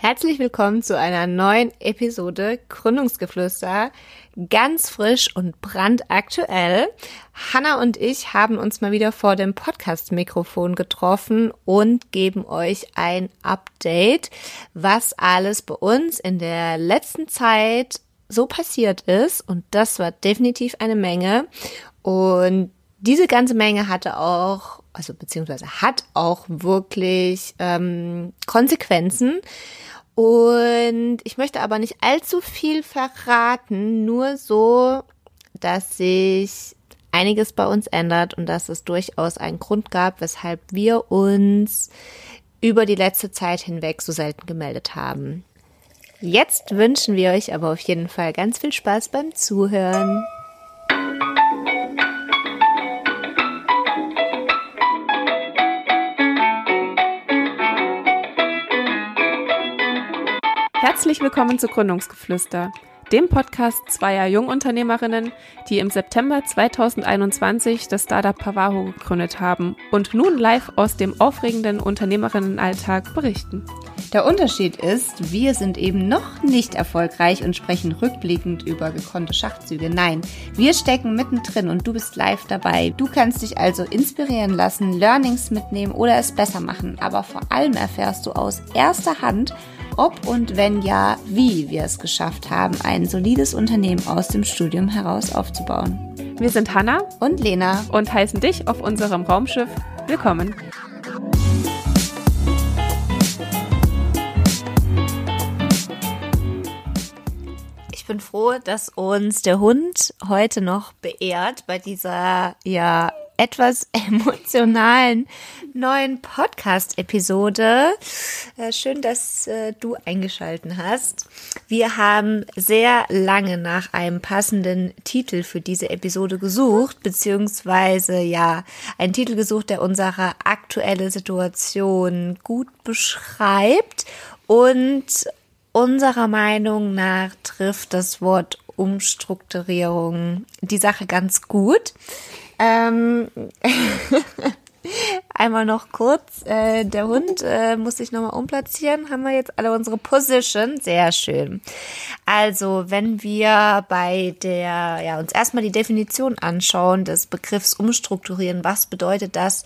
Herzlich willkommen zu einer neuen Episode Gründungsgeflüster. Ganz frisch und brandaktuell. Hanna und ich haben uns mal wieder vor dem Podcast-Mikrofon getroffen und geben euch ein Update, was alles bei uns in der letzten Zeit so passiert ist. Und das war definitiv eine Menge. Und diese ganze Menge hatte auch, also beziehungsweise hat auch wirklich ähm, Konsequenzen. Und ich möchte aber nicht allzu viel verraten, nur so, dass sich einiges bei uns ändert und dass es durchaus einen Grund gab, weshalb wir uns über die letzte Zeit hinweg so selten gemeldet haben. Jetzt wünschen wir euch aber auf jeden Fall ganz viel Spaß beim Zuhören. Herzlich willkommen zu Gründungsgeflüster, dem Podcast zweier Jungunternehmerinnen, die im September 2021 das Startup Pavaho gegründet haben und nun live aus dem aufregenden Unternehmerinnenalltag berichten. Der Unterschied ist, wir sind eben noch nicht erfolgreich und sprechen rückblickend über gekonnte Schachzüge. Nein, wir stecken mittendrin und du bist live dabei. Du kannst dich also inspirieren lassen, Learnings mitnehmen oder es besser machen. Aber vor allem erfährst du aus erster Hand, ob und wenn ja, wie wir es geschafft haben, ein solides Unternehmen aus dem Studium heraus aufzubauen. Wir sind Hanna und Lena und heißen dich auf unserem Raumschiff willkommen. Ich bin froh, dass uns der Hund heute noch beehrt bei dieser ja etwas emotionalen neuen Podcast-Episode. Äh, schön, dass äh, du eingeschalten hast. Wir haben sehr lange nach einem passenden Titel für diese Episode gesucht, beziehungsweise ja, einen Titel gesucht, der unsere aktuelle Situation gut beschreibt und unserer Meinung nach trifft das Wort Umstrukturierung die Sache ganz gut. Ähm, Einmal noch kurz, äh, der Hund äh, muss sich nochmal umplatzieren. Haben wir jetzt alle unsere Position? Sehr schön. Also, wenn wir bei der, ja, uns erstmal die Definition anschauen des Begriffs umstrukturieren, was bedeutet das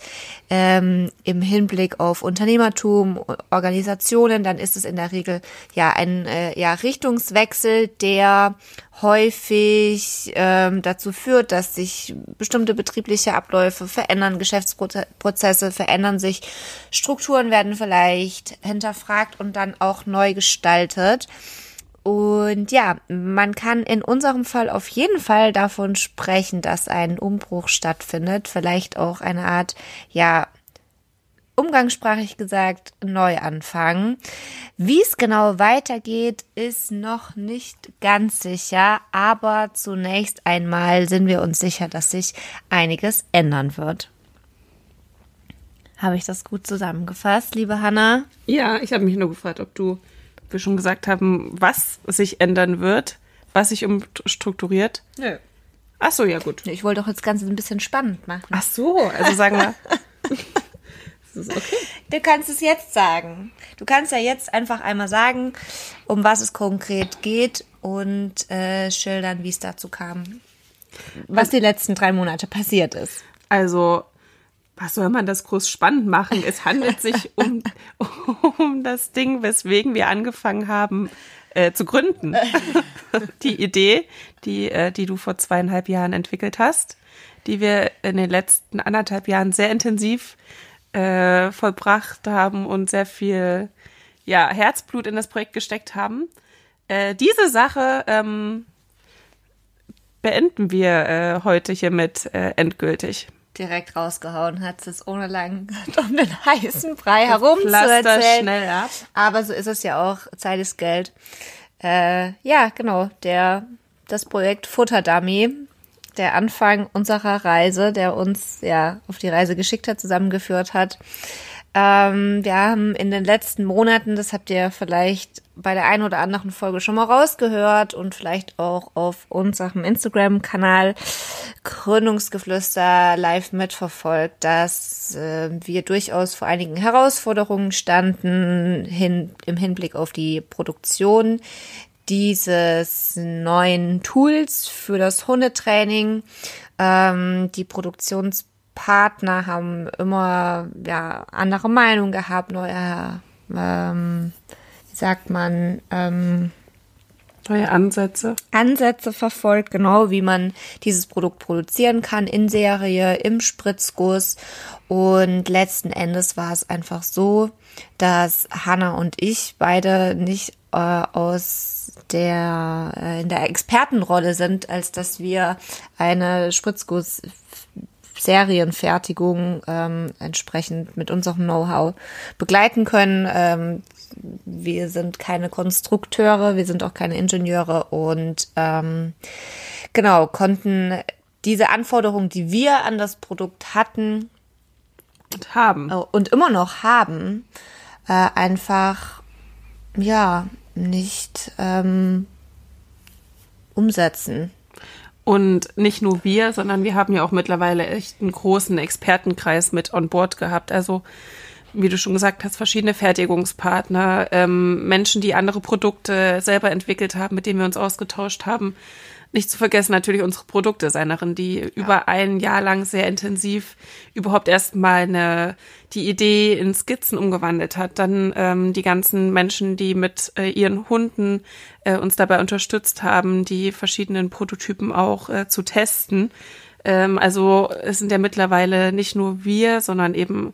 ähm, im Hinblick auf Unternehmertum, Organisationen, dann ist es in der Regel ja ein äh, ja, Richtungswechsel, der häufig ähm, dazu führt, dass sich bestimmte betriebliche Abläufe verändern, Geschäftsprozesse verändern sich, Strukturen werden vielleicht hinterfragt und dann auch neu gestaltet. Und ja, man kann in unserem Fall auf jeden Fall davon sprechen, dass ein Umbruch stattfindet, vielleicht auch eine Art, ja, umgangssprachlich gesagt, Neuanfang. Wie es genau weitergeht, ist noch nicht ganz sicher, aber zunächst einmal sind wir uns sicher, dass sich einiges ändern wird. Habe ich das gut zusammengefasst, liebe Hanna? Ja, ich habe mich nur gefragt, ob du, wir schon gesagt haben, was sich ändern wird, was sich umstrukturiert. Nö. Ach so, ja gut. Ich wollte doch das Ganze ein bisschen spannend machen. Ach so, also sagen wir. Das ist okay. Du kannst es jetzt sagen. Du kannst ja jetzt einfach einmal sagen, um was es konkret geht und äh, schildern, wie es dazu kam. Was die letzten drei Monate passiert ist. Also, was soll man das groß spannend machen? Es handelt sich um, um das Ding, weswegen wir angefangen haben äh, zu gründen. die Idee, die, äh, die du vor zweieinhalb Jahren entwickelt hast, die wir in den letzten anderthalb Jahren sehr intensiv äh, vollbracht haben und sehr viel ja, Herzblut in das Projekt gesteckt haben. Äh, diese Sache ähm, beenden wir äh, heute hiermit äh, endgültig. Direkt rausgehauen hat es ohne lang um den heißen Brei herum zu erzählen. schnell ab. Aber so ist es ja auch. Zeit ist Geld. Äh, ja, genau. Der das Projekt Futterdummy der Anfang unserer Reise, der uns ja auf die Reise geschickt hat, zusammengeführt hat, Ähm, wir haben in den letzten Monaten, das habt ihr vielleicht bei der einen oder anderen Folge schon mal rausgehört und vielleicht auch auf unserem Instagram-Kanal Gründungsgeflüster live mitverfolgt, dass äh, wir durchaus vor einigen Herausforderungen standen hin, im Hinblick auf die Produktion dieses neuen Tools für das Hundetraining. Ähm, die Produktions Partner haben immer ja andere Meinungen gehabt, neue, ähm, wie sagt man, ähm, neue Ansätze. Ansätze verfolgt, genau wie man dieses Produkt produzieren kann in Serie, im Spritzguss. Und letzten Endes war es einfach so, dass Hanna und ich beide nicht äh, aus der äh, in der Expertenrolle sind, als dass wir eine Spritzguss Serienfertigung ähm, entsprechend mit unserem Know-how begleiten können. Ähm, wir sind keine Konstrukteure, wir sind auch keine Ingenieure und ähm, genau konnten diese Anforderungen, die wir an das Produkt hatten und haben äh, und immer noch haben, äh, einfach ja nicht ähm, umsetzen. Und nicht nur wir, sondern wir haben ja auch mittlerweile echt einen großen Expertenkreis mit on board gehabt. Also, wie du schon gesagt hast, verschiedene Fertigungspartner, ähm, Menschen, die andere Produkte selber entwickelt haben, mit denen wir uns ausgetauscht haben. Nicht zu vergessen natürlich unsere Produktdesignerin, die ja. über ein Jahr lang sehr intensiv überhaupt erstmal eine, die Idee in Skizzen umgewandelt hat. Dann ähm, die ganzen Menschen, die mit äh, ihren Hunden äh, uns dabei unterstützt haben, die verschiedenen Prototypen auch äh, zu testen. Ähm, also es sind ja mittlerweile nicht nur wir, sondern eben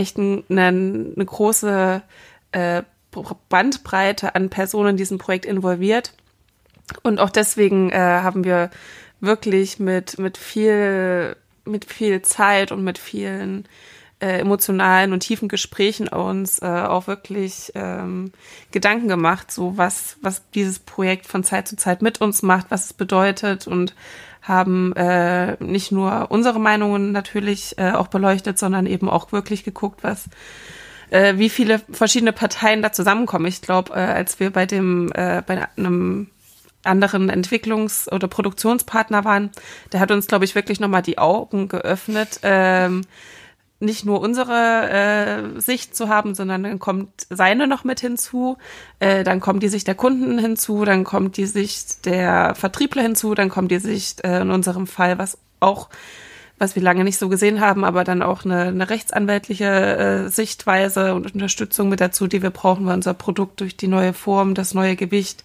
echt ein, eine, eine große äh, Bandbreite an Personen in diesem Projekt involviert. Und auch deswegen äh, haben wir wirklich mit, mit viel, mit viel Zeit und mit vielen äh, emotionalen und tiefen Gesprächen uns äh, auch wirklich ähm, Gedanken gemacht, so was, was dieses Projekt von Zeit zu Zeit mit uns macht, was es bedeutet und haben äh, nicht nur unsere Meinungen natürlich äh, auch beleuchtet, sondern eben auch wirklich geguckt, was äh, wie viele verschiedene Parteien da zusammenkommen. Ich glaube, äh, als wir bei dem äh, bei einem anderen Entwicklungs- oder Produktionspartner waren, der hat uns, glaube ich, wirklich nochmal die Augen geöffnet, ähm, nicht nur unsere äh, Sicht zu haben, sondern dann kommt seine noch mit hinzu, äh, dann kommt die Sicht der Kunden hinzu, dann kommt die Sicht der Vertriebler hinzu, dann kommt die Sicht äh, in unserem Fall, was auch was wir lange nicht so gesehen haben, aber dann auch eine, eine rechtsanwältliche äh, Sichtweise und Unterstützung mit dazu, die wir brauchen, weil unser Produkt durch die neue Form, das neue Gewicht,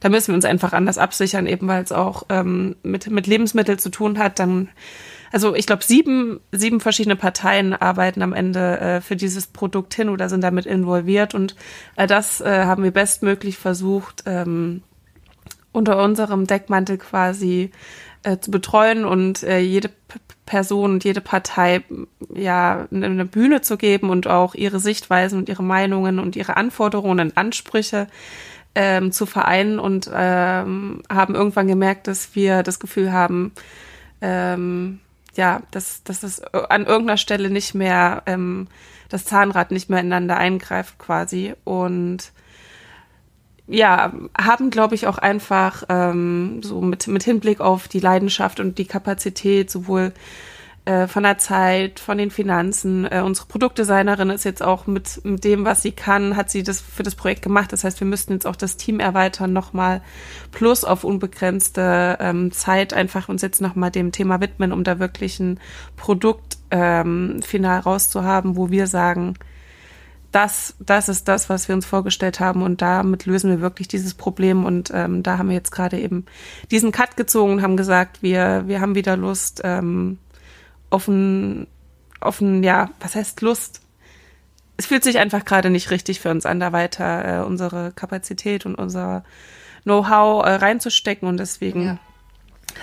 da müssen wir uns einfach anders absichern, eben weil es auch ähm, mit, mit Lebensmitteln zu tun hat. Dann, also ich glaube, sieben, sieben verschiedene Parteien arbeiten am Ende äh, für dieses Produkt hin oder sind damit involviert. Und äh, das äh, haben wir bestmöglich versucht, ähm, unter unserem Deckmantel quasi äh, zu betreuen und äh, jede P Person und jede Partei ja eine Bühne zu geben und auch ihre Sichtweisen und ihre Meinungen und ihre Anforderungen und Ansprüche ähm, zu vereinen und ähm, haben irgendwann gemerkt, dass wir das Gefühl haben, ähm, ja, dass, dass es an irgendeiner Stelle nicht mehr, ähm, das Zahnrad nicht mehr ineinander eingreift quasi. Und ja, haben, glaube ich, auch einfach ähm, so mit, mit Hinblick auf die Leidenschaft und die Kapazität sowohl äh, von der Zeit, von den Finanzen. Äh, unsere Produktdesignerin ist jetzt auch mit, mit dem, was sie kann, hat sie das für das Projekt gemacht. Das heißt, wir müssten jetzt auch das Team erweitern nochmal plus auf unbegrenzte ähm, Zeit einfach uns jetzt nochmal dem Thema widmen, um da wirklich ein Produkt ähm, final rauszuhaben, wo wir sagen, das, das ist das, was wir uns vorgestellt haben und damit lösen wir wirklich dieses Problem und ähm, da haben wir jetzt gerade eben diesen Cut gezogen und haben gesagt, wir, wir haben wieder Lust, ähm, offen, offen, ja, was heißt Lust? Es fühlt sich einfach gerade nicht richtig für uns an, da weiter äh, unsere Kapazität und unser Know-how äh, reinzustecken und deswegen ja.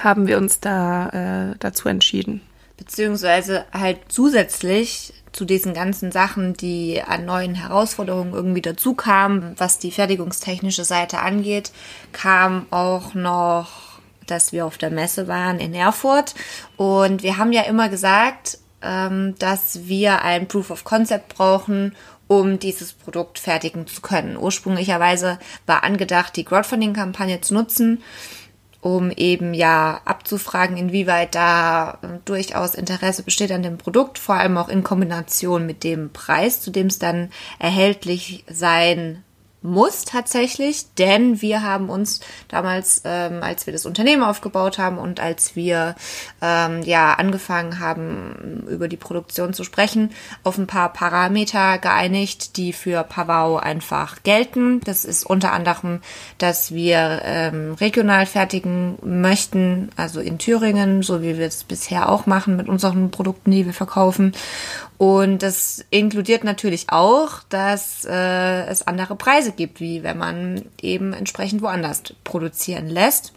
haben wir uns da äh, dazu entschieden. Beziehungsweise halt zusätzlich zu diesen ganzen Sachen, die an neuen Herausforderungen irgendwie dazu kamen, was die fertigungstechnische Seite angeht, kam auch noch dass wir auf der Messe waren in Erfurt. Und wir haben ja immer gesagt, ähm, dass wir ein Proof of Concept brauchen, um dieses Produkt fertigen zu können. Ursprünglicherweise war angedacht, die Crowdfunding-Kampagne zu nutzen, um eben ja abzufragen, inwieweit da äh, durchaus Interesse besteht an dem Produkt, vor allem auch in Kombination mit dem Preis, zu dem es dann erhältlich sein muss tatsächlich, denn wir haben uns damals, ähm, als wir das Unternehmen aufgebaut haben und als wir ähm, ja angefangen haben, über die Produktion zu sprechen, auf ein paar Parameter geeinigt, die für Pavau einfach gelten. Das ist unter anderem, dass wir ähm, regional fertigen möchten, also in Thüringen, so wie wir es bisher auch machen mit unseren Produkten, die wir verkaufen. Und das inkludiert natürlich auch, dass äh, es andere Preise gibt, wie wenn man eben entsprechend woanders produzieren lässt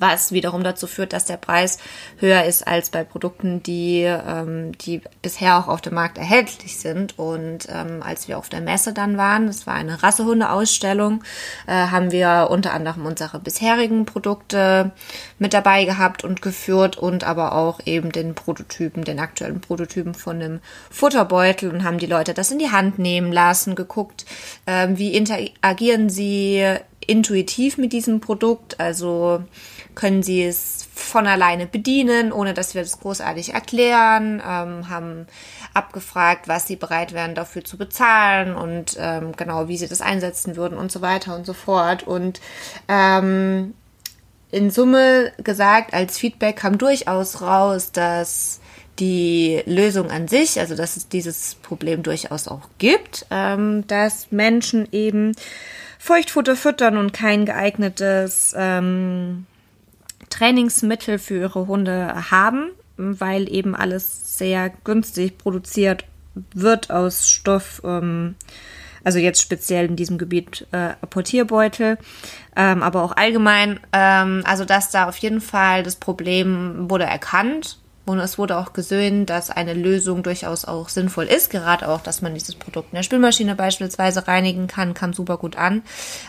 was wiederum dazu führt, dass der Preis höher ist als bei Produkten, die, ähm, die bisher auch auf dem Markt erhältlich sind. Und ähm, als wir auf der Messe dann waren, das war eine Rassehunde-Ausstellung, äh, haben wir unter anderem unsere bisherigen Produkte mit dabei gehabt und geführt und aber auch eben den Prototypen, den aktuellen Prototypen von dem Futterbeutel und haben die Leute das in die Hand nehmen lassen, geguckt, äh, wie interagieren sie intuitiv mit diesem Produkt, also können sie es von alleine bedienen, ohne dass wir das großartig erklären, ähm, haben abgefragt, was sie bereit wären dafür zu bezahlen und ähm, genau, wie sie das einsetzen würden und so weiter und so fort. Und ähm, in Summe gesagt, als Feedback kam durchaus raus, dass die Lösung an sich, also dass es dieses Problem durchaus auch gibt, ähm, dass Menschen eben Feuchtfutter füttern und kein geeignetes ähm, Trainingsmittel für ihre Hunde haben, weil eben alles sehr günstig produziert wird aus Stoff, ähm, also jetzt speziell in diesem Gebiet äh, Apportierbeutel, ähm, aber auch allgemein. Ähm, also dass da auf jeden Fall das Problem wurde erkannt und es wurde auch gesehen, dass eine Lösung durchaus auch sinnvoll ist. Gerade auch, dass man dieses Produkt in der Spülmaschine beispielsweise reinigen kann, kam super gut an.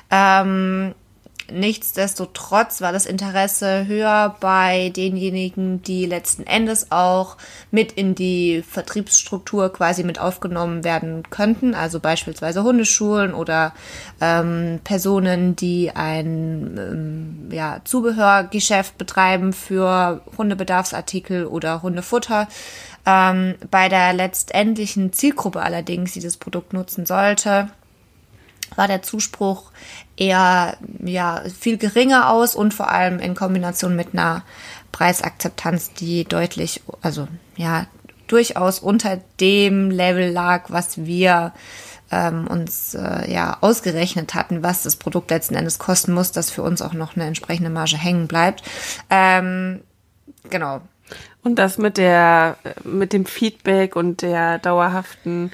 Ähm, Nichtsdestotrotz war das Interesse höher bei denjenigen, die letzten Endes auch mit in die Vertriebsstruktur quasi mit aufgenommen werden könnten, also beispielsweise Hundeschulen oder ähm, Personen, die ein ähm, ja, Zubehörgeschäft betreiben für Hundebedarfsartikel oder Hundefutter. Ähm, bei der letztendlichen Zielgruppe allerdings, die das Produkt nutzen sollte, war der Zuspruch eher ja viel geringer aus und vor allem in Kombination mit einer Preisakzeptanz, die deutlich, also ja, durchaus unter dem Level lag, was wir ähm, uns äh, ja ausgerechnet hatten, was das Produkt letzten Endes kosten muss, dass für uns auch noch eine entsprechende Marge hängen bleibt. Ähm, genau. Und das mit der mit dem Feedback und der dauerhaften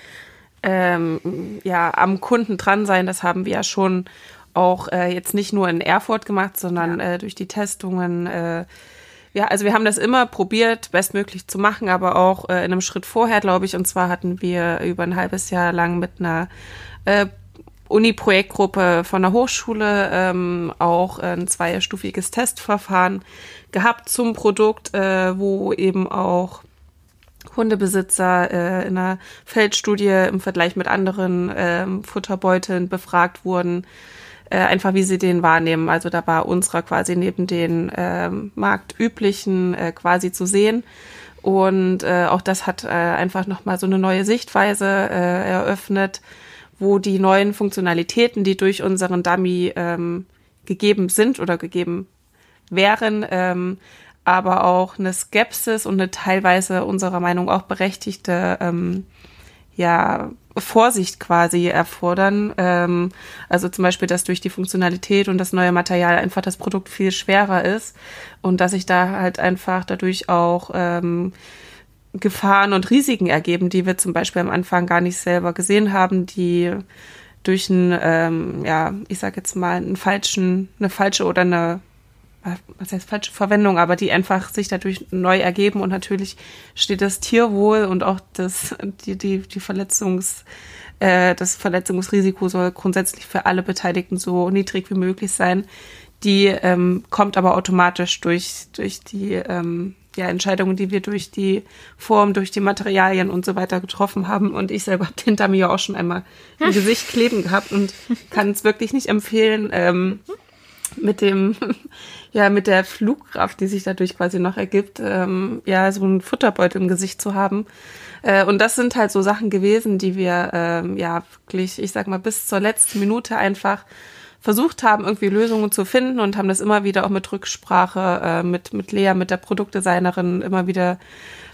ähm, ja am Kunden dran sein, das haben wir ja schon auch äh, jetzt nicht nur in Erfurt gemacht, sondern ja. äh, durch die Testungen. Äh, ja, also wir haben das immer probiert, bestmöglich zu machen, aber auch äh, in einem Schritt vorher, glaube ich. Und zwar hatten wir über ein halbes Jahr lang mit einer äh, Uni-Projektgruppe von der Hochschule ähm, auch ein zweistufiges Testverfahren gehabt zum Produkt, äh, wo eben auch Hundebesitzer äh, in einer Feldstudie im Vergleich mit anderen äh, Futterbeuteln befragt wurden, äh, einfach wie sie den wahrnehmen. Also da war unserer quasi neben den äh, marktüblichen äh, quasi zu sehen. Und äh, auch das hat äh, einfach nochmal so eine neue Sichtweise äh, eröffnet, wo die neuen Funktionalitäten, die durch unseren Dummy ähm, gegeben sind oder gegeben wären, ähm, aber auch eine Skepsis und eine teilweise unserer Meinung auch berechtigte ähm, ja, Vorsicht quasi erfordern. Ähm, also zum Beispiel, dass durch die Funktionalität und das neue Material einfach das Produkt viel schwerer ist und dass sich da halt einfach dadurch auch ähm, Gefahren und Risiken ergeben, die wir zum Beispiel am Anfang gar nicht selber gesehen haben, die durch einen, ähm, ja, ich sag jetzt mal, einen falschen, eine falsche oder eine was heißt falsche Verwendung, aber die einfach sich dadurch neu ergeben und natürlich steht das Tierwohl und auch das, die, die, die Verletzungs, äh, das Verletzungsrisiko soll grundsätzlich für alle Beteiligten so niedrig wie möglich sein. Die ähm, kommt aber automatisch durch, durch die, ähm, ja, Entscheidungen, die wir durch die Form, durch die Materialien und so weiter getroffen haben. Und ich selber habe hinter mir auch schon einmal im Gesicht kleben gehabt und kann es wirklich nicht empfehlen, ähm, mit dem, ja, mit der Flugkraft, die sich dadurch quasi noch ergibt, ähm, ja, so ein Futterbeutel im Gesicht zu haben. Äh, und das sind halt so Sachen gewesen, die wir, ähm, ja, wirklich, ich sag mal, bis zur letzten Minute einfach versucht haben, irgendwie Lösungen zu finden und haben das immer wieder auch mit Rücksprache, äh, mit, mit Lea, mit der Produktdesignerin immer wieder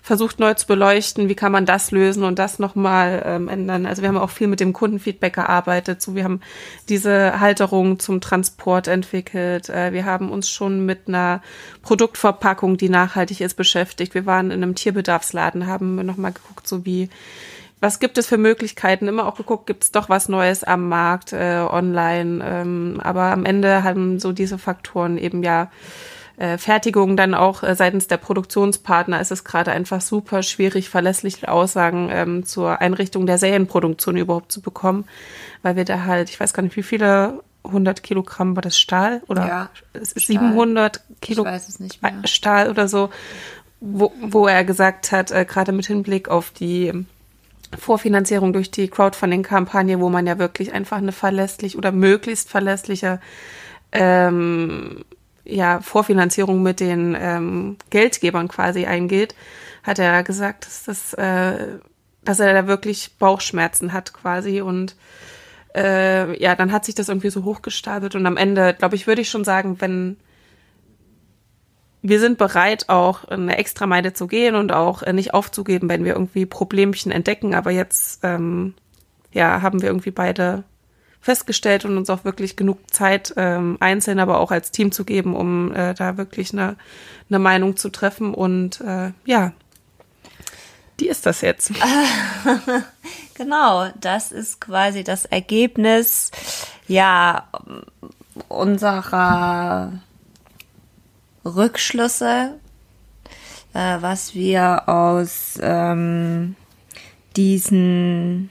versucht neu zu beleuchten, wie kann man das lösen und das nochmal ähm, ändern. Also wir haben auch viel mit dem Kundenfeedback gearbeitet. So, wir haben diese Halterung zum Transport entwickelt. Äh, wir haben uns schon mit einer Produktverpackung, die nachhaltig ist, beschäftigt. Wir waren in einem Tierbedarfsladen, haben nochmal geguckt, so wie was gibt es für Möglichkeiten? Immer auch geguckt, gibt es doch was Neues am Markt, äh, online. Ähm, aber am Ende haben so diese Faktoren eben ja äh, Fertigung dann auch äh, seitens der Produktionspartner ist es gerade einfach super schwierig, verlässliche Aussagen ähm, zur Einrichtung der Serienproduktion überhaupt zu bekommen, weil wir da halt, ich weiß gar nicht, wie viele 100 Kilogramm war das Stahl oder Ja, es ist 700 Kilo Ich weiß es nicht mehr. Stahl oder so, wo, wo er gesagt hat, äh, gerade mit Hinblick auf die Vorfinanzierung durch die Crowdfunding-Kampagne, wo man ja wirklich einfach eine verlässlich oder möglichst verlässliche ähm, ja, Vorfinanzierung mit den ähm, Geldgebern quasi eingeht, hat er gesagt, dass, das, äh, dass er da wirklich Bauchschmerzen hat quasi und äh, ja, dann hat sich das irgendwie so hochgestapelt und am Ende, glaube ich, würde ich schon sagen, wenn wir sind bereit, auch eine Extrameile zu gehen und auch äh, nicht aufzugeben, wenn wir irgendwie Problemchen entdecken. Aber jetzt, ähm, ja, haben wir irgendwie beide festgestellt und uns auch wirklich genug Zeit, ähm, einzeln, aber auch als Team zu geben, um äh, da wirklich eine, eine Meinung zu treffen. Und äh, ja, die ist das jetzt. Genau, das ist quasi das Ergebnis, ja, unserer Rückschlüsse, äh, was wir aus ähm, diesen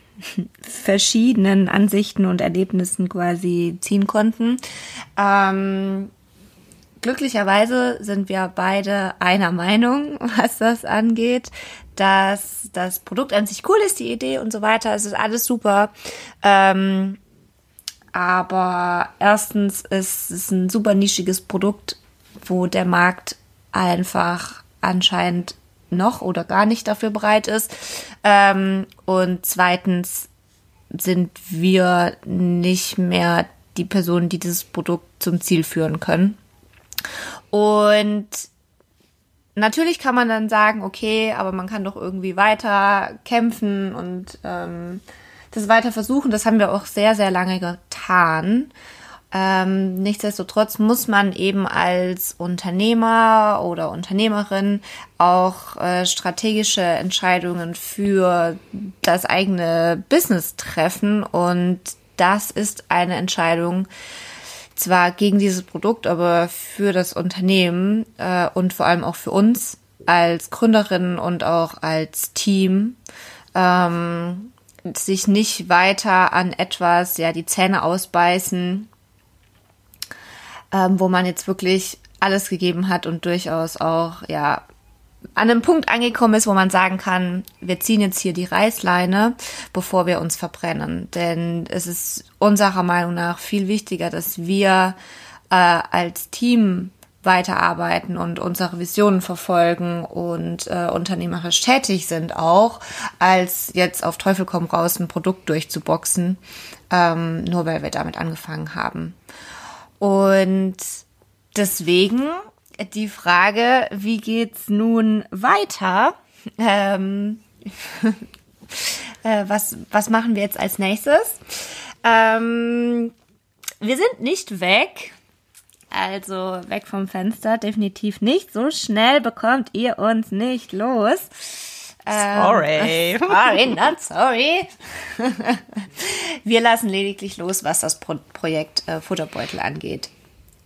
verschiedenen Ansichten und Erlebnissen quasi ziehen konnten. Ähm, glücklicherweise sind wir beide einer Meinung, was das angeht, dass das Produkt an sich cool ist, die Idee und so weiter. Es ist alles super. Ähm, aber erstens ist es ein super nischiges Produkt, wo der Markt einfach anscheinend noch oder gar nicht dafür bereit ist. Ähm, und zweitens sind wir nicht mehr die Personen, die dieses Produkt zum Ziel führen können. Und natürlich kann man dann sagen, okay, aber man kann doch irgendwie weiter kämpfen und ähm, das weiter versuchen. Das haben wir auch sehr, sehr lange getan. Ähm, nichtsdestotrotz muss man eben als Unternehmer oder Unternehmerin auch äh, strategische Entscheidungen für das eigene Business treffen. Und das ist eine Entscheidung zwar gegen dieses Produkt, aber für das Unternehmen äh, und vor allem auch für uns als Gründerin und auch als Team ähm, sich nicht weiter an etwas, ja, die Zähne ausbeißen, ähm, wo man jetzt wirklich alles gegeben hat und durchaus auch, ja, an einem Punkt angekommen ist, wo man sagen kann, wir ziehen jetzt hier die Reißleine, bevor wir uns verbrennen. Denn es ist unserer Meinung nach viel wichtiger, dass wir äh, als Team weiterarbeiten und unsere Visionen verfolgen und äh, unternehmerisch tätig sind auch, als jetzt auf Teufel komm raus ein Produkt durchzuboxen, ähm, nur weil wir damit angefangen haben. Und deswegen die Frage, wie geht's nun weiter? Ähm, äh, was, was machen wir jetzt als nächstes? Ähm, wir sind nicht weg. Also weg vom Fenster, definitiv nicht. So schnell bekommt ihr uns nicht los. Ähm, Sorry. sorry, not sorry. wir lassen lediglich los, was das Pro Projekt äh, Futterbeutel angeht.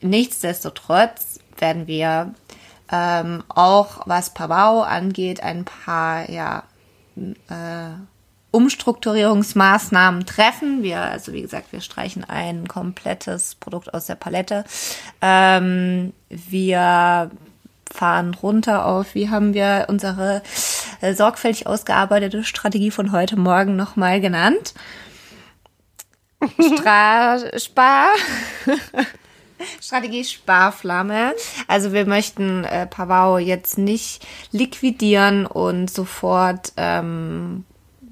Nichtsdestotrotz werden wir ähm, auch, was Pavau angeht, ein paar ja, äh, Umstrukturierungsmaßnahmen treffen. Wir, also wie gesagt, wir streichen ein komplettes Produkt aus der Palette. Ähm, wir fahren runter auf, wie haben wir unsere äh, sorgfältig ausgearbeitete Strategie von heute Morgen nochmal genannt. Stra Spar. Strategie Sparflamme. Also wir möchten äh, Pavao jetzt nicht liquidieren und sofort ähm,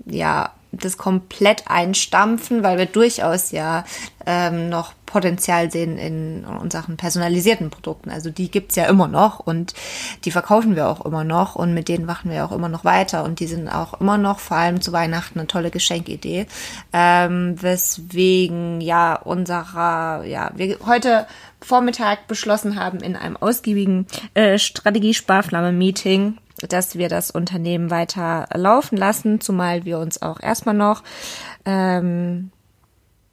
ja das komplett einstampfen, weil wir durchaus ja ähm, noch Potenzial sehen in unseren personalisierten Produkten. Also die gibt's ja immer noch und die verkaufen wir auch immer noch und mit denen machen wir auch immer noch weiter und die sind auch immer noch vor allem zu Weihnachten eine tolle Geschenkidee. Ähm, weswegen ja unserer, ja, wir heute Vormittag beschlossen haben in einem ausgiebigen äh, Strategie-Sparflamme-Meeting, dass wir das Unternehmen weiter laufen lassen, zumal wir uns auch erstmal noch ähm,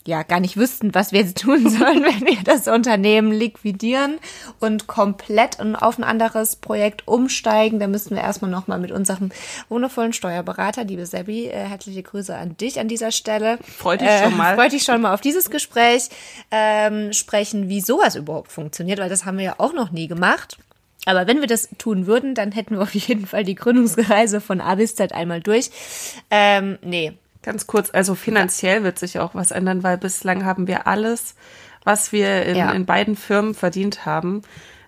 ja gar nicht wüssten, was wir jetzt tun sollen, wenn wir das Unternehmen liquidieren und komplett auf ein anderes Projekt umsteigen. Da müssten wir erstmal nochmal mit unserem wundervollen Steuerberater, liebe Sebi, äh, herzliche Grüße an dich an dieser Stelle. Freut dich schon mal. Äh, freut dich schon mal auf dieses Gespräch ähm, sprechen, wie sowas überhaupt funktioniert, weil das haben wir ja auch noch nie gemacht. Aber wenn wir das tun würden, dann hätten wir auf jeden Fall die Gründungsreise von A bis Z einmal durch. Ähm, nee. Ganz kurz, also finanziell wird sich auch was ändern, weil bislang haben wir alles, was wir in, ja. in beiden Firmen verdient haben,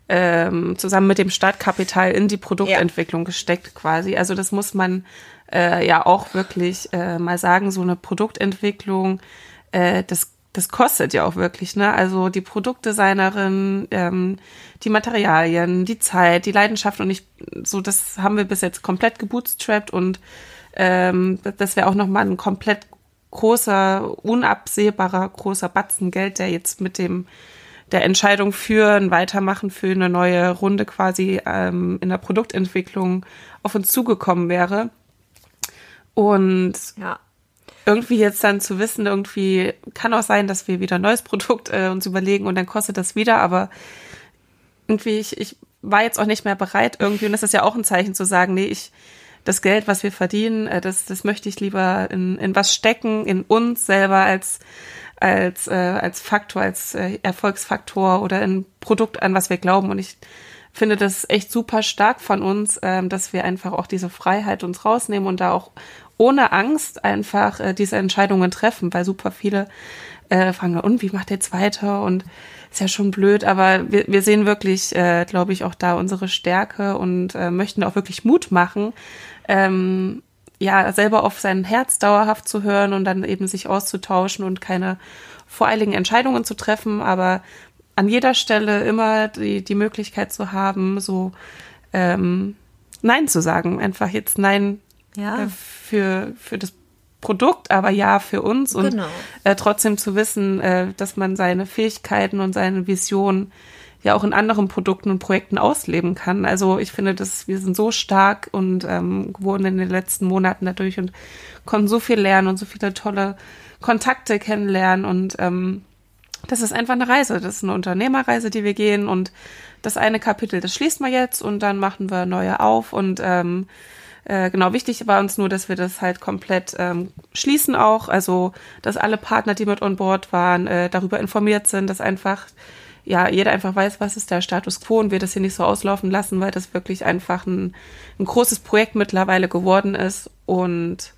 ähm, zusammen mit dem Startkapital in die Produktentwicklung ja. gesteckt quasi. Also das muss man äh, ja auch wirklich äh, mal sagen, so eine Produktentwicklung, äh, das das kostet ja auch wirklich, ne? Also die Produktdesignerin, ähm, die Materialien, die Zeit, die Leidenschaft und ich, so das haben wir bis jetzt komplett gebootstrapped und ähm, das wäre auch nochmal ein komplett großer, unabsehbarer, großer Batzen Geld, der jetzt mit dem der Entscheidung für ein Weitermachen, für eine neue Runde quasi ähm, in der Produktentwicklung auf uns zugekommen wäre. Und ja irgendwie jetzt dann zu wissen, irgendwie kann auch sein, dass wir wieder ein neues Produkt äh, uns überlegen und dann kostet das wieder, aber irgendwie, ich, ich war jetzt auch nicht mehr bereit irgendwie, und das ist ja auch ein Zeichen zu sagen, nee, ich, das Geld, was wir verdienen, äh, das, das möchte ich lieber in, in was stecken, in uns selber als, als, äh, als Faktor, als äh, Erfolgsfaktor oder in Produkt, an was wir glauben. Und ich finde das echt super stark von uns, ähm, dass wir einfach auch diese Freiheit uns rausnehmen und da auch ohne Angst einfach äh, diese Entscheidungen treffen, weil super viele äh, fragen, und wie macht jetzt weiter? Und ist ja schon blöd, aber wir, wir sehen wirklich, äh, glaube ich, auch da unsere Stärke und äh, möchten auch wirklich Mut machen, ähm, ja, selber auf sein Herz dauerhaft zu hören und dann eben sich auszutauschen und keine voreiligen Entscheidungen zu treffen, aber an jeder Stelle immer die, die Möglichkeit zu haben, so ähm, Nein zu sagen. Einfach jetzt Nein ja. Äh, für, für das Produkt, aber ja für uns und genau. äh, trotzdem zu wissen, äh, dass man seine Fähigkeiten und seine Vision ja auch in anderen Produkten und Projekten ausleben kann. Also ich finde, dass wir sind so stark und ähm, geworden in den letzten Monaten dadurch und konnten so viel lernen und so viele tolle Kontakte kennenlernen und ähm, das ist einfach eine Reise. Das ist eine Unternehmerreise, die wir gehen und das eine Kapitel, das schließt man jetzt und dann machen wir neue auf und ähm, äh, genau, wichtig war uns nur, dass wir das halt komplett ähm, schließen auch, also dass alle Partner, die mit on board waren, äh, darüber informiert sind, dass einfach ja, jeder einfach weiß, was ist der Status quo und wir das hier nicht so auslaufen lassen, weil das wirklich einfach ein, ein großes Projekt mittlerweile geworden ist. Und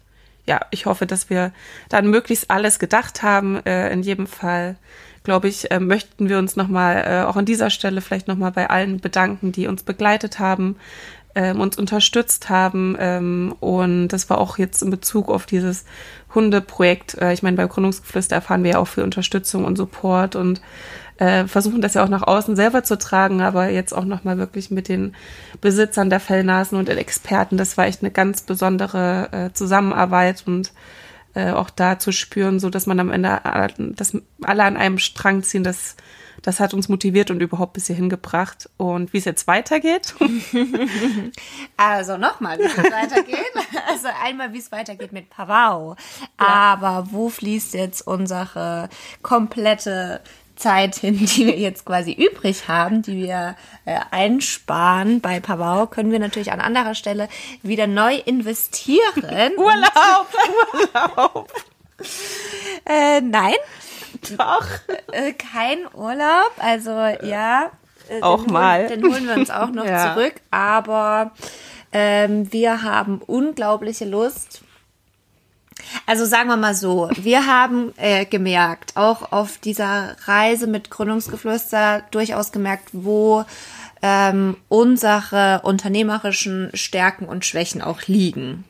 ja, ich hoffe, dass wir dann möglichst alles gedacht haben. Äh, in jedem Fall, glaube ich, äh, möchten wir uns nochmal äh, auch an dieser Stelle vielleicht nochmal bei allen bedanken, die uns begleitet haben, ähm, uns unterstützt haben. Ähm, und das war auch jetzt in Bezug auf dieses Hundeprojekt. Äh, ich meine, bei Gründungsgeflüster erfahren wir ja auch für Unterstützung und Support und äh, versuchen das ja auch nach außen selber zu tragen, aber jetzt auch nochmal wirklich mit den Besitzern der Fellnasen und den Experten. Das war echt eine ganz besondere äh, Zusammenarbeit und äh, auch da zu spüren, so dass man am Ende, äh, dass alle an einem Strang ziehen, dass das hat uns motiviert und überhaupt bis hierhin gebracht. Und wie es jetzt weitergeht? also nochmal, wie es weitergeht. Also einmal, wie es weitergeht mit Pavao. Ja. Aber wo fließt jetzt unsere komplette Zeit hin, die wir jetzt quasi übrig haben, die wir äh, einsparen bei Pavao, können wir natürlich an anderer Stelle wieder neu investieren. Urlaub! Urlaub! Äh, nein, Doch. Äh, kein Urlaub, also ja. äh, auch den mal. Holen, den holen wir uns auch noch Ja. zurück. Aber ähm, wir haben unglaubliche Lust. Also sagen wir mal so, wir haben äh, gemerkt, auch auf dieser Reise mit Gründungsgeflüster durchaus gemerkt, wo ähm, unsere unternehmerischen Stärken und Schwächen auch liegen.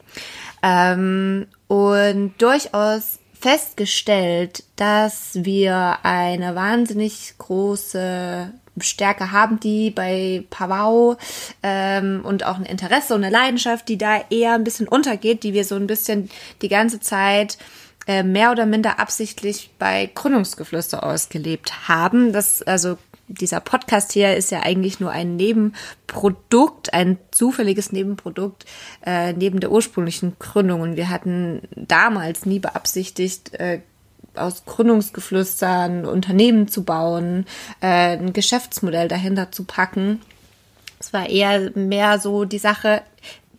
Ähm, und durchaus festgestellt, dass wir eine wahnsinnig große Stärke haben, die bei Pavau ähm, und auch ein Interesse und eine Leidenschaft, die da eher ein bisschen untergeht, die wir so ein bisschen die ganze Zeit äh, mehr oder minder absichtlich bei Gründungsgeflüster ausgelebt haben. Das also dieser Podcast hier ist ja eigentlich nur ein Nebenprodukt, ein zufälliges Nebenprodukt äh, neben der ursprünglichen Gründung. Und wir hatten damals nie beabsichtigt, äh, aus Gründungsgeflüstern Unternehmen zu bauen, äh, ein Geschäftsmodell dahinter zu packen. Es war eher mehr so die Sache,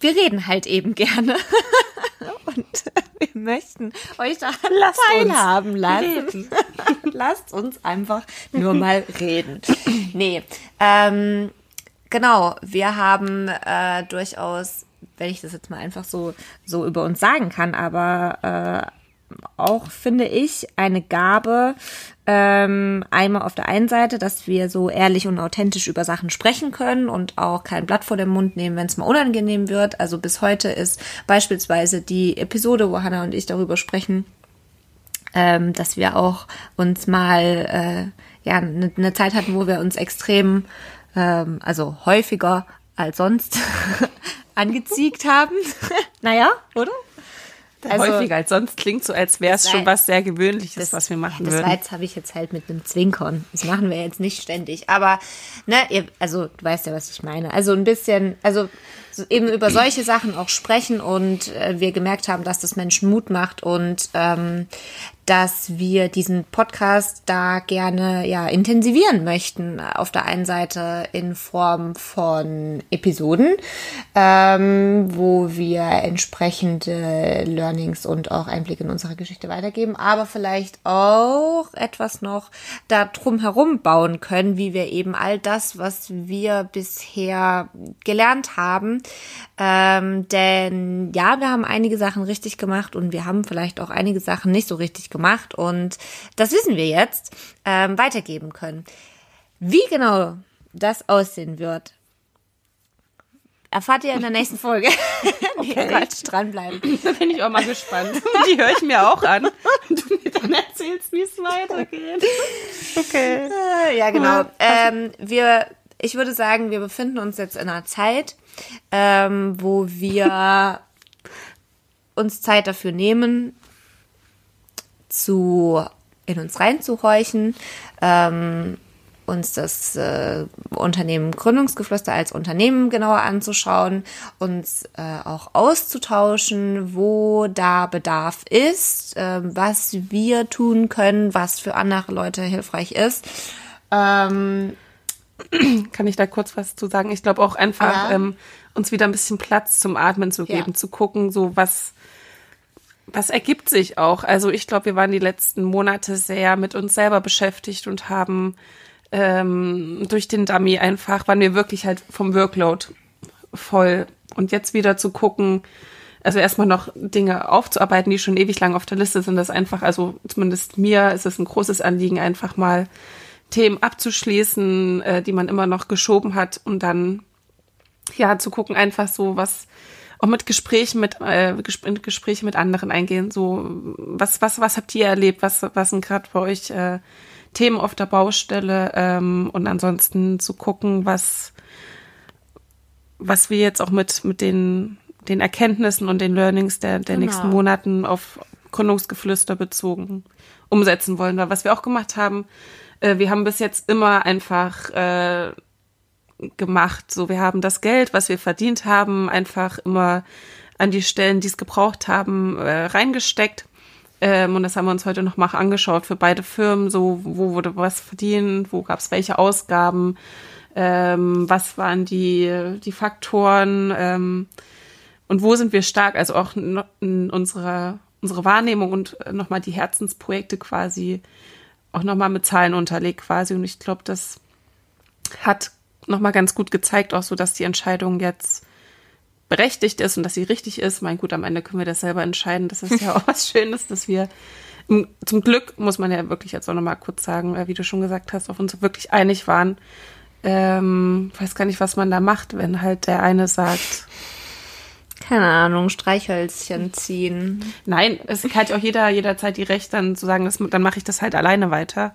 wir reden halt eben gerne. Und wir möchten euch daran Lasst teilhaben lassen. Lasst uns einfach nur mal reden. Nee, ähm, genau, wir haben äh, durchaus, wenn ich das jetzt mal einfach so, so über uns sagen kann, aber äh, auch, finde ich, eine Gabe, ähm, einmal auf der einen Seite, dass wir so ehrlich und authentisch über Sachen sprechen können und auch kein Blatt vor den Mund nehmen, wenn es mal unangenehm wird. Also bis heute ist beispielsweise die Episode, wo Hannah und ich darüber sprechen, ähm, dass wir auch uns mal äh, ja eine ne Zeit hatten, wo wir uns extrem, ähm, also häufiger als sonst angeziegt haben. naja, oder? Also- Häufiger als sonst klingt so, als wäre es Das schon was sehr Gewöhnliches, was wir machen das würden. jetzt habe ich jetzt halt mit einem Zwinkern. Das machen wir jetzt nicht ständig. Aber, ne, ihr, also du weißt ja, was ich meine. Also ein bisschen, also so eben über solche Sachen auch sprechen und äh, wir gemerkt haben, dass das Menschen Mut macht und ähm, dass wir diesen Podcast da gerne ja intensivieren möchten. Auf der einen Seite in Form von Episoden, ähm, wo wir entsprechende Learnings und auch Einblicke in unsere Geschichte weitergeben, aber vielleicht auch etwas noch da drum herum bauen können, wie wir eben all das, was wir bisher gelernt haben. Ähm, denn ja, wir haben einige Sachen richtig gemacht und wir haben vielleicht auch einige Sachen nicht so richtig gemacht und das wissen wir jetzt ähm, weitergeben können. Wie genau das aussehen wird, erfahrt ihr in der nächsten Folge. okay. Nee, Quatsch, dranbleiben. Da bin ich auch mal gespannt. Die höre ich mir auch an. Und du mir dann erzählst, wie es weitergeht. Okay. Äh, Ja, genau. Ähm, wir, ich würde sagen, wir befinden uns jetzt in einer Zeit, ähm, wo wir uns Zeit dafür nehmen, zu in uns reinzuhorchen, ähm, uns das äh, Unternehmen Gründungsgeflüster als Unternehmen genauer anzuschauen, uns äh, auch auszutauschen, wo da Bedarf ist, ähm, was wir tun können, was für andere Leute hilfreich ist. Ähm, Kann ich da kurz was zu sagen? Ich glaube auch einfach, ähm, uns wieder ein bisschen Platz zum Atmen zu geben, Ja. zu gucken, so was, was ergibt sich auch. Also ich glaube, wir waren die letzten Monate sehr mit uns selber beschäftigt und haben ähm, durch den Dummy einfach, waren wir wirklich halt vom Workload voll. Und jetzt wieder zu gucken, also erstmal noch Dinge aufzuarbeiten, die schon ewig lang auf der Liste sind, das einfach, also zumindest mir ist es ein großes Anliegen, einfach mal Themen abzuschließen, äh, die man immer noch geschoben hat und dann ja zu gucken, einfach so was auch mit Gesprächen mit äh, Gesp Gespräche mit anderen eingehen. So was was was habt ihr erlebt? Was was sind gerade bei euch äh, Themen auf der Baustelle? Ähm, und ansonsten zu gucken, was was wir jetzt auch mit mit den den Erkenntnissen und den Learnings der der Genau. nächsten Monaten auf Gründungsgeflüster bezogen umsetzen wollen. Weil was wir auch gemacht haben, äh, wir haben bis jetzt immer einfach äh, gemacht. So, wir haben das Geld, was wir verdient haben, einfach immer an die Stellen, die es gebraucht haben, äh, reingesteckt. Ähm, und das haben wir uns heute noch mal angeschaut für beide Firmen. So, wo wurde was verdient, wo gab es welche Ausgaben, ähm, was waren die, die Faktoren ähm, und wo sind wir stark. Also auch no- in unserer, unsere Wahrnehmung und äh, noch mal die Herzensprojekte quasi auch noch mal mit Zahlen unterlegt quasi. Und ich glaube, das hat nochmal ganz gut gezeigt, auch so, dass die Entscheidung jetzt berechtigt ist und dass sie richtig ist. Mein gut, am Ende können wir das selber entscheiden. Das ist ja auch was Schönes, dass wir zum Glück, muss man ja wirklich jetzt auch nochmal kurz sagen, äh, wie du schon gesagt hast, auf uns wirklich einig waren. Ähm, weiß gar nicht, was man da macht, wenn halt der eine sagt, keine Ahnung, Streichhölzchen ziehen. Nein, es hat ja auch jeder jederzeit die Recht, dann zu sagen, dass, dann mache ich das halt alleine weiter.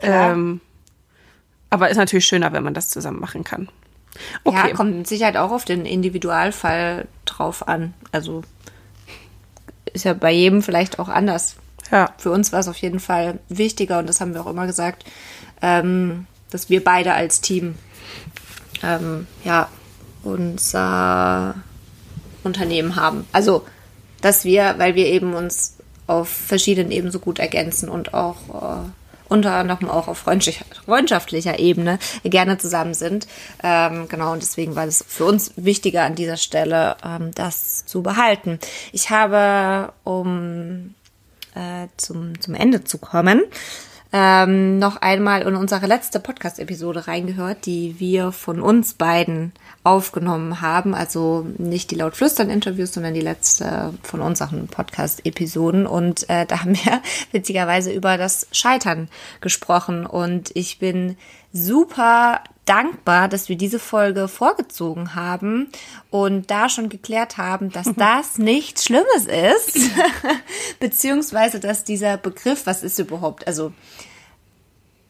Ähm, aber ist natürlich schöner, wenn man das zusammen machen kann. Okay. Ja, kommt mit Sicherheit auch auf den Individualfall drauf an. Also ist ja bei jedem vielleicht auch anders. Ja. Für uns war es auf jeden Fall wichtiger und das haben wir auch immer gesagt, ähm, dass wir beide als Team ähm, ja unser Unternehmen haben. Also, dass wir, weil wir eben uns auf verschiedenen Ebenen so gut ergänzen und auch äh, unter anderem auch auf freundschaftlicher Ebene gerne zusammen sind. Ähm, genau, und deswegen war es für uns wichtiger an dieser Stelle, ähm, das zu behalten. Ich habe, um äh, zum, zum Ende zu kommen, ähm, noch einmal in unsere letzte Podcast-Episode reingehört, die wir von uns beiden aufgenommen haben. Also nicht die laut flüstern Interviews, sondern die letzte von unseren Podcast-Episoden. Und äh, da haben wir witzigerweise über das Scheitern gesprochen. Und ich bin super dankbar, dass wir diese Folge vorgezogen haben und da schon geklärt haben, dass das nichts Schlimmes ist, beziehungsweise dass dieser Begriff, was ist überhaupt, also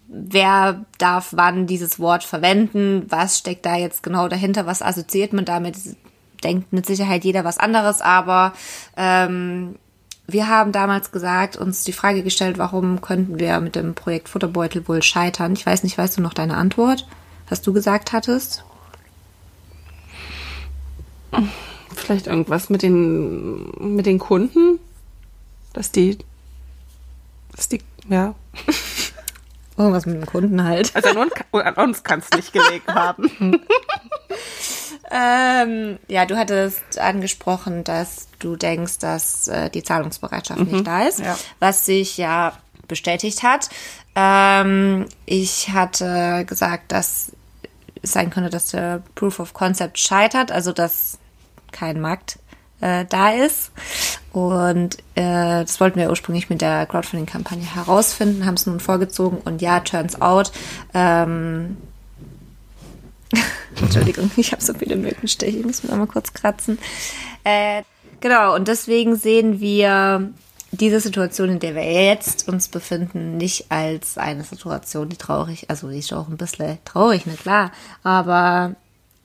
wer darf wann dieses Wort verwenden, was steckt da jetzt genau dahinter, was assoziiert man damit, denkt mit Sicherheit jeder was anderes, aber ähm, wir haben damals gesagt, uns die Frage gestellt, warum könnten wir mit dem Projekt Futterbeutel wohl scheitern? Ich weiß nicht, weißt du noch deine Antwort, was du gesagt hattest? Vielleicht irgendwas mit den, mit den Kunden? Dass die, dass die, ja. Irgendwas mit den Kunden halt. Also an, an uns kann es nicht gelegen haben. ähm, ja, du hattest angesprochen, dass du denkst, dass äh, die Zahlungsbereitschaft mhm. nicht da ist, ja. was sich ja bestätigt hat. Ähm, ich hatte gesagt, dass es sein könnte, dass der Proof of Concept scheitert, also dass kein Markt äh, da ist. Und äh, das wollten wir ursprünglich mit der Crowdfunding-Kampagne herausfinden, haben es nun vorgezogen und ja, turns out. Ähm, Entschuldigung, ich habe so viele Mückenstiche, ich muss mir mal kurz kratzen. Äh, genau, und deswegen sehen wir diese Situation, in der wir jetzt uns befinden, nicht als eine Situation, die traurig, also die ist auch ein bisschen traurig, na klar, aber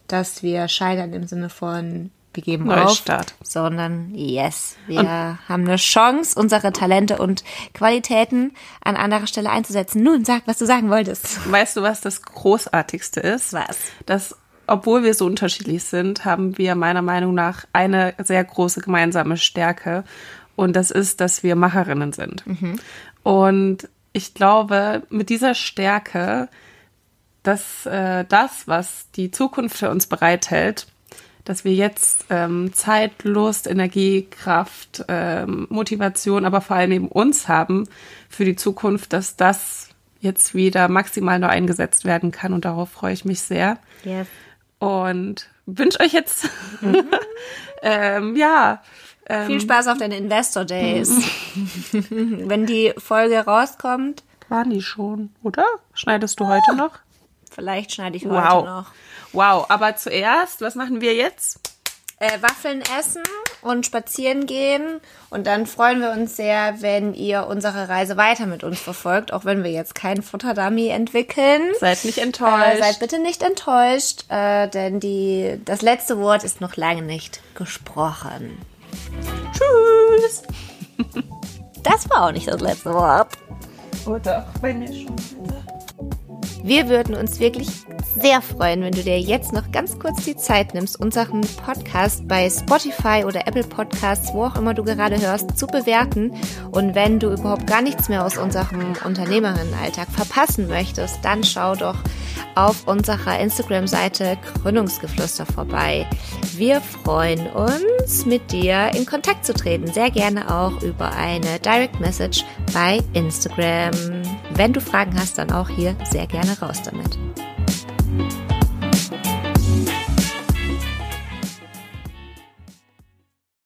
dass wir scheitern im Sinne von wir geben Neustart. auf, sondern yes, wir und haben eine Chance, unsere Talente und Qualitäten an anderer Stelle einzusetzen. Nun sag, was du sagen wolltest. Weißt du, was das Großartigste ist? Was? Dass obwohl wir so unterschiedlich sind, haben wir meiner Meinung nach eine sehr große gemeinsame Stärke. Und das ist, dass wir Macherinnen sind. Mhm. Und ich glaube, mit dieser Stärke, dass äh, das, was die Zukunft für uns bereithält, dass wir jetzt ähm, Zeit, Lust, Energie, Kraft, ähm, Motivation, aber vor allem eben uns haben für die Zukunft, dass das jetzt wieder maximal neu eingesetzt werden kann und darauf freue ich mich sehr. Yes. Und wünsche euch jetzt mhm. ähm, ja ähm, viel Spaß auf den Investor Days. Wenn die Folge rauskommt, waren die schon, oder? Schneidest du heute noch? Vielleicht schneide ich heute wow. noch. Wow, aber zuerst, was machen wir jetzt? Äh, Waffeln essen und spazieren gehen. Und dann freuen wir uns sehr, wenn ihr unsere Reise weiter mit uns verfolgt, auch wenn wir jetzt keinen Futterdummy entwickeln. Seid nicht enttäuscht. Äh, seid bitte nicht enttäuscht, äh, denn die, das letzte Wort ist noch lange nicht gesprochen. Tschüss. Das war auch nicht das letzte Wort. Oder auch bei mir schon. Wir würden uns wirklich sehr freuen, wenn du dir jetzt noch ganz kurz die Zeit nimmst, unseren Podcast bei Spotify oder Apple Podcasts, wo auch immer du gerade hörst, zu bewerten. Und wenn du überhaupt gar nichts mehr aus unserem Unternehmerinnenalltag verpassen möchtest, dann schau doch auf unserer Instagram-Seite Gründungsgeflüster vorbei. Wir freuen uns, mit dir in Kontakt zu treten. Sehr gerne auch über eine Direct Message bei Instagram. Wenn du Fragen hast, dann auch hier sehr gerne raus damit.